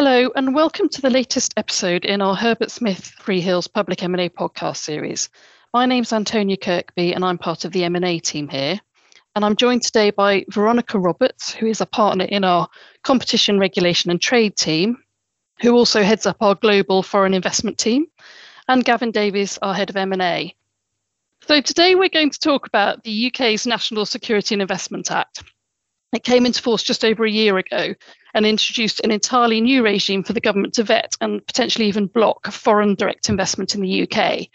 Hello, and welcome to the latest episode in our Herbert Smith Freehills Public M&A podcast series. My name's Antonia Kirkby, and I'm part of the M&A team here. And I'm joined today by Veronica Roberts, who is a partner in our competition regulation and trade team, who also heads up our global foreign investment team, and Gavin Davies, our head of M&A. So today we're going to talk about the UK's National Security and Investment Act. It came into force just over a year ago and introduced an entirely new regime for the government to vet and potentially even block foreign direct investment in the UK.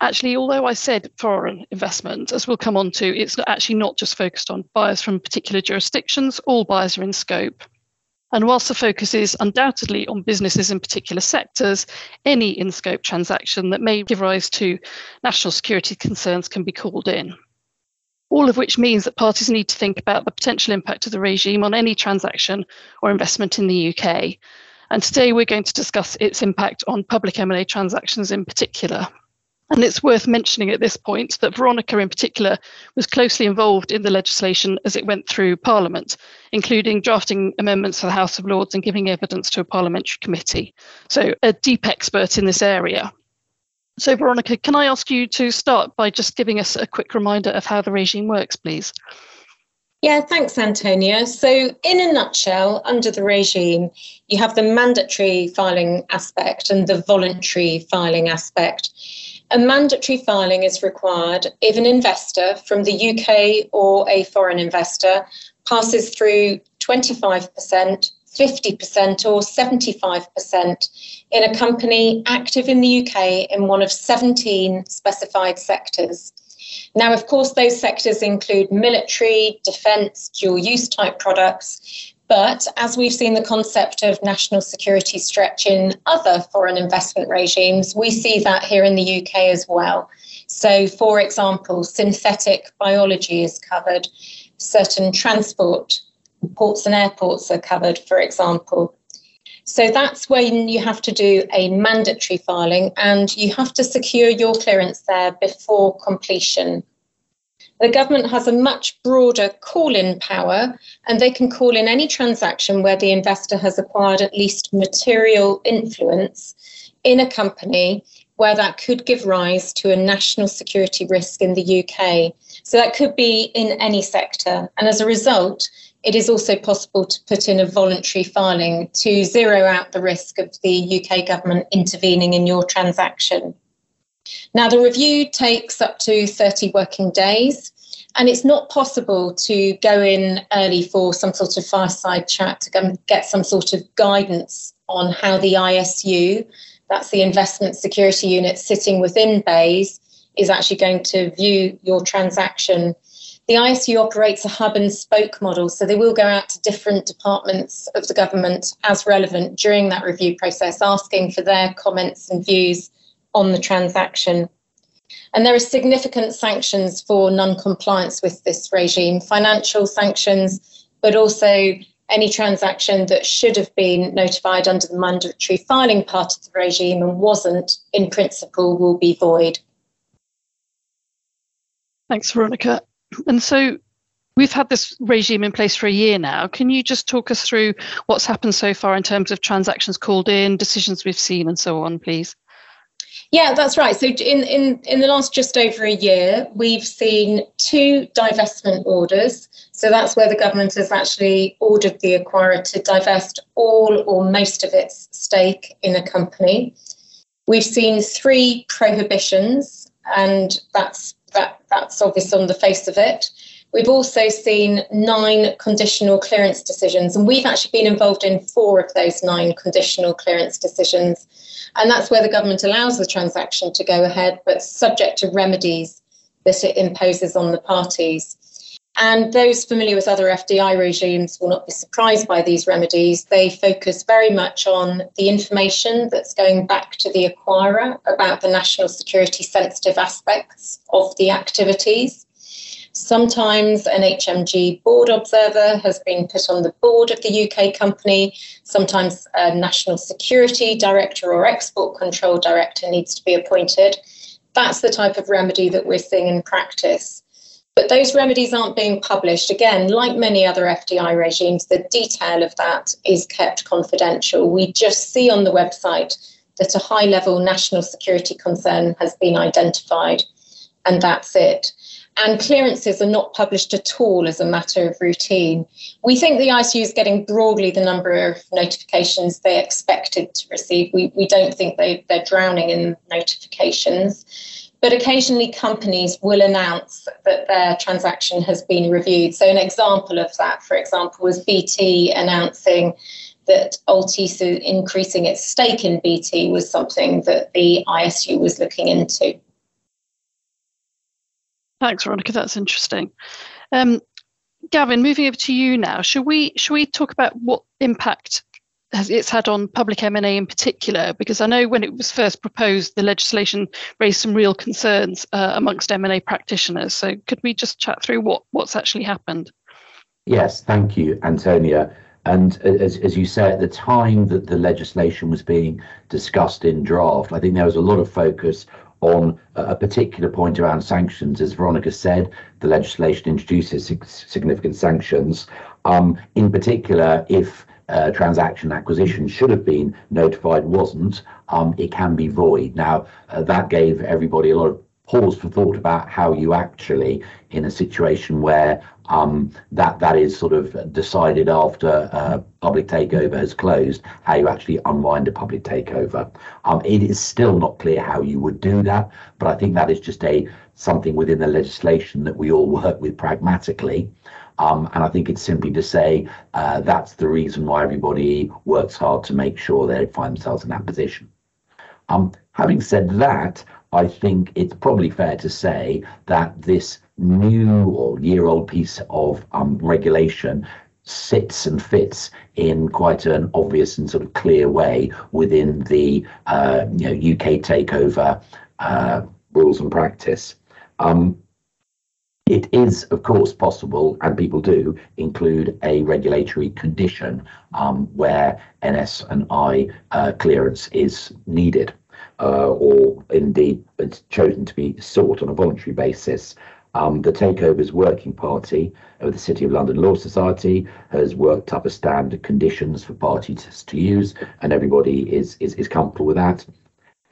Actually, although I said foreign investment, as we'll come on to, it's actually not just focused on buyers from particular jurisdictions, all buyers are in scope. And whilst the focus is undoubtedly on businesses in particular sectors, any in scope transaction that may give rise to national security concerns can be called in all of which means that parties need to think about the potential impact of the regime on any transaction or investment in the UK. And today we're going to discuss its impact on public M&A transactions in particular. And it's worth mentioning at this point that Veronica, in particular, was closely involved in the legislation as it went through Parliament, including drafting amendments for the House of Lords and giving evidence to a parliamentary committee. So, a deep expert in this area. So, Veronica, can I ask you to start by just giving us a quick reminder of how the regime works, please? Yeah, thanks, Antonia. So, in a nutshell, under the regime, you have the mandatory filing aspect and the voluntary filing aspect. A mandatory filing is required if an investor from the UK or a foreign investor passes through 25% 50% or 75% in a company active in the UK in one of 17 specified sectors. Now, of course, those sectors include military, defence, dual use type products. But as we've seen the concept of national security stretch in other foreign investment regimes, we see that here in the UK as well. So, for example, synthetic biology is covered, certain transport ports and airports are covered, for example. So that's when you have to do a mandatory filing and you have to secure your clearance there before completion. The government has a much broader call in power and they can call in any transaction where the investor has acquired at least material influence in a company where that could give rise to a national security risk in the UK. So that could be in any sector. And as a result, it is also possible to put in a voluntary filing to zero out the risk of the UK government intervening in your transaction. Now, the review takes up to 30 working days, and it's not possible to go in early for some sort of fireside chat to get some sort of guidance on how the ISU, that's the investment security unit sitting within BEIS, is actually going to view your transaction the ISU operates a hub and spoke model, so they will go out to different departments of the government as relevant during that review process, asking for their comments and views on the transaction. And there are significant sanctions for non compliance with this regime financial sanctions, but also any transaction that should have been notified under the mandatory filing part of the regime and wasn't, in principle, will be void. Thanks, Veronica. And so we've had this regime in place for a year now. Can you just talk us through what's happened so far in terms of transactions called in, decisions we've seen, and so on, please? Yeah, that's right. So in, in, in the last just over a year, we've seen two divestment orders. So that's where the government has actually ordered the acquirer to divest all or most of its stake in a company. We've seen three prohibitions, and that's that, that's obvious on the face of it. We've also seen nine conditional clearance decisions, and we've actually been involved in four of those nine conditional clearance decisions. And that's where the government allows the transaction to go ahead, but subject to remedies that it imposes on the parties. And those familiar with other FDI regimes will not be surprised by these remedies. They focus very much on the information that's going back to the acquirer about the national security sensitive aspects of the activities. Sometimes an HMG board observer has been put on the board of the UK company. Sometimes a national security director or export control director needs to be appointed. That's the type of remedy that we're seeing in practice. But those remedies aren't being published. Again, like many other FDI regimes, the detail of that is kept confidential. We just see on the website that a high level national security concern has been identified, and that's it. And clearances are not published at all as a matter of routine. We think the ISU is getting broadly the number of notifications they expected to receive. We, we don't think they, they're drowning in notifications. But occasionally, companies will announce that their transaction has been reviewed. So, an example of that, for example, was BT announcing that Altice increasing its stake in BT was something that the ISU was looking into. Thanks, Veronica. That's interesting. Um, Gavin, moving over to you now. Should we should we talk about what impact has it's had on public M&A in particular? Because I know when it was first proposed, the legislation raised some real concerns uh, amongst M&A practitioners. So could we just chat through what, what's actually happened? Yes, thank you, Antonia. And as, as you say, at the time that the legislation was being discussed in draft, I think there was a lot of focus on a particular point around sanctions. As Veronica said, the legislation introduces significant sanctions. Um, in particular, if transaction acquisition should have been notified wasn't, um, it can be void. Now, uh, that gave everybody a lot of pause for thought about how you actually, in a situation where um, that that is sort of decided after uh, public takeover has closed, how you actually unwind a public takeover. Um, it is still not clear how you would do that, but I think that is just a something within the legislation that we all work with pragmatically. Um, and I think it's simply to say uh, that's the reason why everybody works hard to make sure they find themselves in that position. Um, having said that, I think it's probably fair to say that this new or year old piece of um, regulation sits and fits in quite an obvious and sort of clear way within the uh, you know, UK takeover uh, rules and practice. Um, it is, of course, possible, and people do include a regulatory condition um, where NS and I uh, clearance is needed, uh, or indeed it's chosen to be sought on a voluntary basis. Um, the Takeovers Working Party of the City of London Law Society has worked up a standard conditions for parties to use, and everybody is, is, is comfortable with that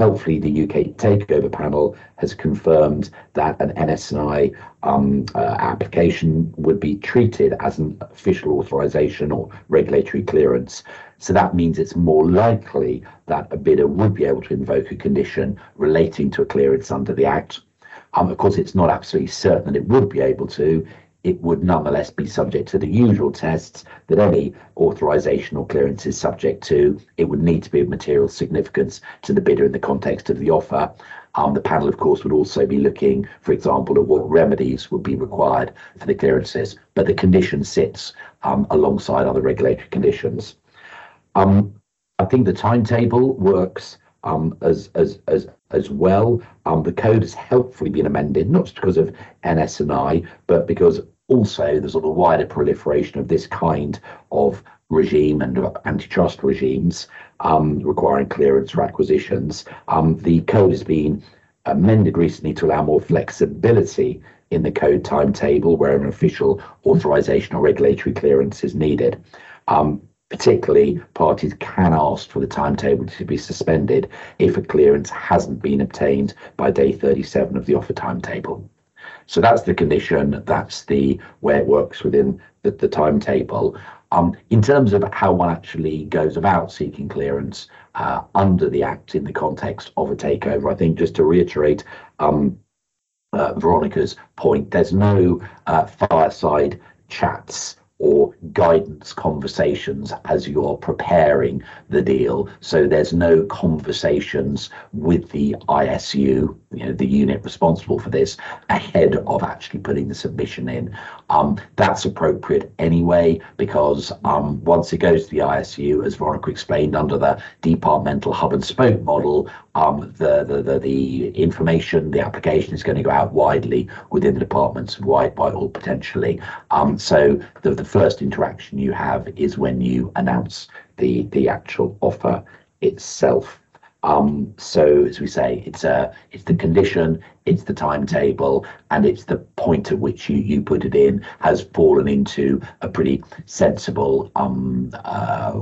helpfully the UK Takeover Panel has confirmed that an NS&I um, uh, application would be treated as an official authorization or regulatory clearance. So that means it's more likely that a bidder would be able to invoke a condition relating to a clearance under the Act. Um, of course, it's not absolutely certain that it would be able to it would nonetheless be subject to the usual tests that any authorization or clearance is subject to. It would need to be of material significance to the bidder in the context of the offer. Um, the panel, of course, would also be looking, for example, at what remedies would be required for the clearances, but the condition sits um, alongside other regulatory conditions. Um, I think the timetable works um, as as as as well. Um, the code has helpfully been amended, not just because of NS&I, but because also there's sort of wider proliferation of this kind of regime and antitrust regimes um, requiring clearance for acquisitions. Um, the code has been amended recently to allow more flexibility in the code timetable where an official authorization or regulatory clearance is needed. Um, Particularly, parties can ask for the timetable to be suspended if a clearance hasn't been obtained by day 37 of the offer timetable. So that's the condition. That's the where it works within the, the timetable. Um, in terms of how one actually goes about seeking clearance uh, under the Act in the context of a takeover, I think just to reiterate um, uh, Veronica's point, there's no uh, fireside chats or guidance conversations as you're preparing the deal. So there's no conversations with the ISU, you know, the unit responsible for this, ahead of actually putting the submission in. Um, that's appropriate anyway, because um, once it goes to the ISU, as Veronica explained, under the departmental hub and spoke model, um, the, the, the, the information, the application is going to go out widely within the departments, wide, wide all potentially. Um, so the, the first interaction you have is when you announce the, the actual offer itself. Um, so as we say, it's a it's the condition, it's the timetable, and it's the point at which you, you put it in has fallen into a pretty sensible um, uh,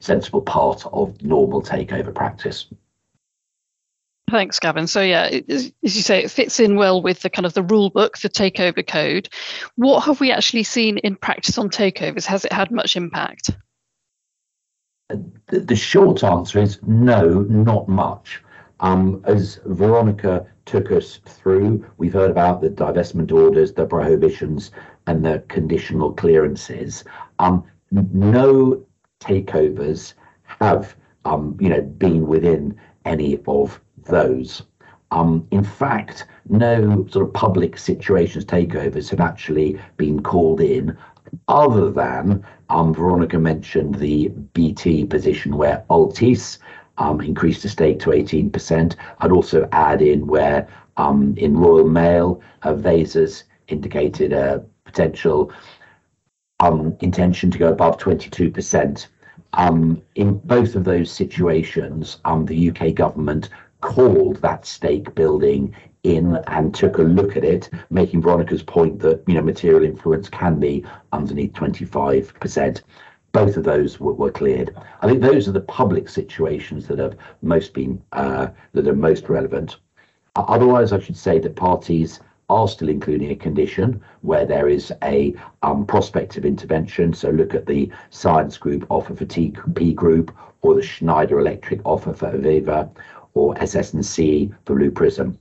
sensible part of normal takeover practice. Thanks, Gavin. So yeah, as you say, it fits in well with the kind of the rule book, the takeover code. What have we actually seen in practice on takeovers? Has it had much impact? The, the short answer is no, not much. Um, as Veronica took us through, we've heard about the divestment orders, the prohibitions, and the conditional clearances. Um, no takeovers have, um, you know, been within any of those. Um, in fact, no sort of public situations takeovers have actually been called in, other than um, Veronica mentioned the BT position where Altice um, increased the stake to 18%. I'd also add in where um, in Royal Mail, uh, Vesa's indicated a potential um, intention to go above 22%. Um, in both of those situations, um, the UK government called that stake building in and took a look at it, making Veronica's point that you know material influence can be underneath 25%. Both of those were, were cleared. I think those are the public situations that have most been uh, that are most relevant. Otherwise, I should say that parties are still including a condition where there is a um, prospect of intervention. So look at the Science Group offer for TP Group or the Schneider Electric offer for AVEVA or SS&C for Blue Prism.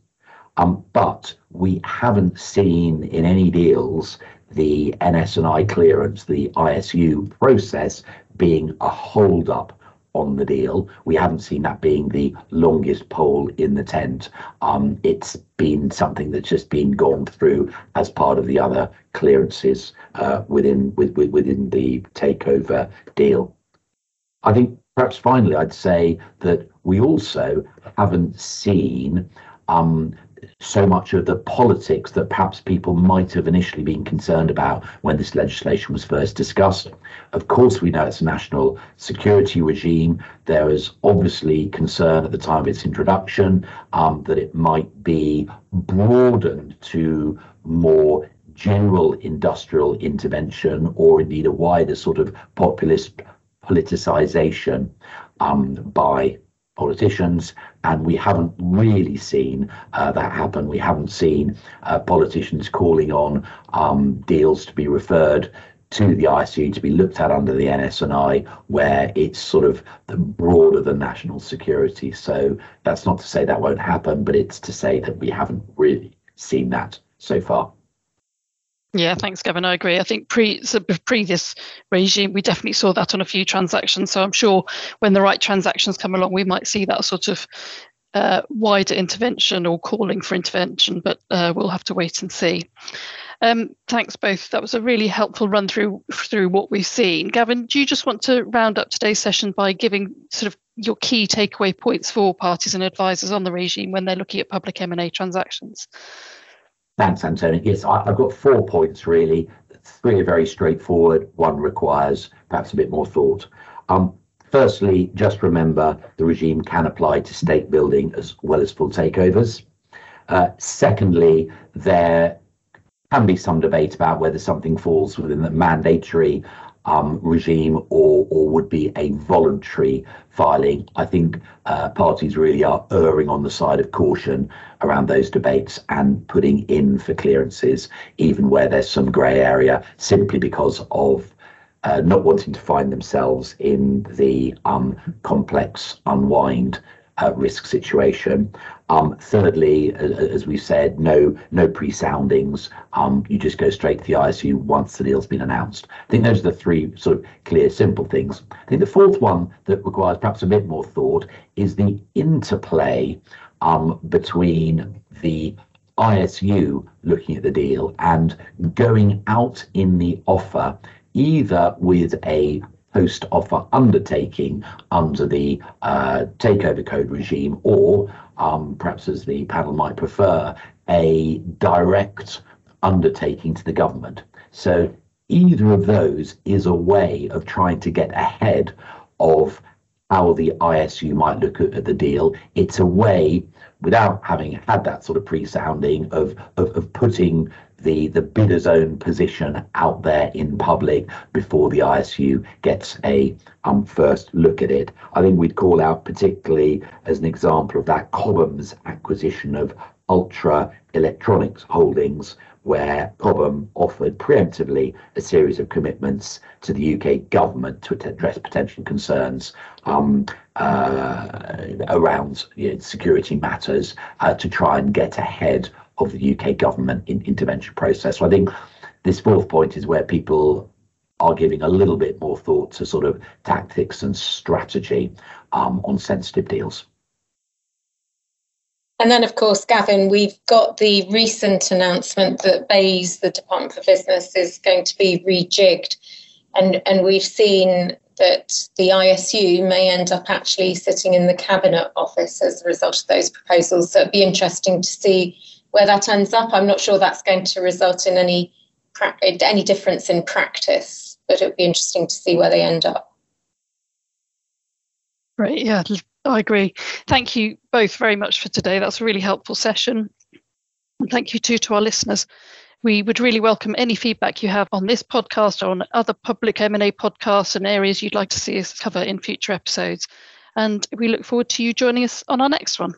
Um, but we haven't seen in any deals the NS&I clearance, the ISU process being a hold up on the deal. We haven't seen that being the longest pole in the tent. Um, it's been something that's just been gone through as part of the other clearances uh, within with, with, within the takeover deal. I think perhaps finally I'd say that we also haven't seen um, so much of the politics that perhaps people might have initially been concerned about when this legislation was first discussed. Of course, we know it's a national security regime. There was obviously concern at the time of its introduction um, that it might be broadened to more general industrial intervention or indeed a wider sort of populist politicization um, by politicians, and we haven't really seen uh, that happen. We haven't seen uh, politicians calling on um, deals to be referred to the ISU to be looked at under the NS&I, where it's sort of the broader than national security. So that's not to say that won't happen, but it's to say that we haven't really seen that so far. Yeah, thanks, Gavin. I agree. I think pre so previous regime, we definitely saw that on a few transactions. So I'm sure when the right transactions come along, we might see that sort of uh, wider intervention or calling for intervention. But uh, we'll have to wait and see. Um, thanks both. That was a really helpful run through through what we've seen. Gavin, do you just want to round up today's session by giving sort of your key takeaway points for parties and advisors on the regime when they're looking at public M&A transactions? Thanks, Antonio. Yes, I, have got four points really. Three are very straightforward. One requires perhaps a bit more thought. Um, firstly, just remember the regime can apply to stake building as well as full takeovers. Uh, secondly, there can be some debate about whether something falls within the mandatory um, regime or, or would be a voluntary filing. I think uh, parties really are erring on the side of caution around those debates and putting in for clearances, even where there's some grey area, simply because of uh, not wanting to find themselves in the um, complex unwind risk situation. Um, thirdly, as, we said, no no pre-soundings. Um, you just go straight to the ISU once the deal's been announced. I think those are the three sort of clear, simple things. I think the fourth one that requires perhaps a bit more thought is the interplay um, between the ISU looking at the deal and going out in the offer either with a post offer undertaking under the uh, takeover code regime, or um, perhaps as the panel might prefer, a direct undertaking to the government. So either of those is a way of trying to get ahead of how the ISU might look at, at the deal. It's a way, without having had that sort of pre-sounding, of, of, of putting the, the bidder's own position out there in public before the ISU gets a um, first look at it. I think we'd call out particularly as an example of that Cobham's acquisition of Ultra Electronics Holdings, where Cobham offered preemptively a series of commitments to the UK government to address potential concerns um, uh, around you know, security matters uh, to try and get ahead of the UK government in intervention process. So I think this fourth point is where people are giving a little bit more thought to sort of tactics and strategy um, on sensitive deals. And then, of course, Gavin, we've got the recent announcement that BEIS, the Department for Business, is going to be rejigged. And, and we've seen that the ISU may end up actually sitting in the Cabinet Office as a result of those proposals. So it'd be interesting to see where that ends up, I'm not sure that's going to result in any any difference in practice, but it would be interesting to see where they end up. Great, yeah, I agree. Thank you both very much for today. That's a really helpful session. And thank you too to our listeners. We would really welcome any feedback you have on this podcast or on other public M&A podcasts and areas you'd like to see us cover in future episodes. And we look forward to you joining us on our next one.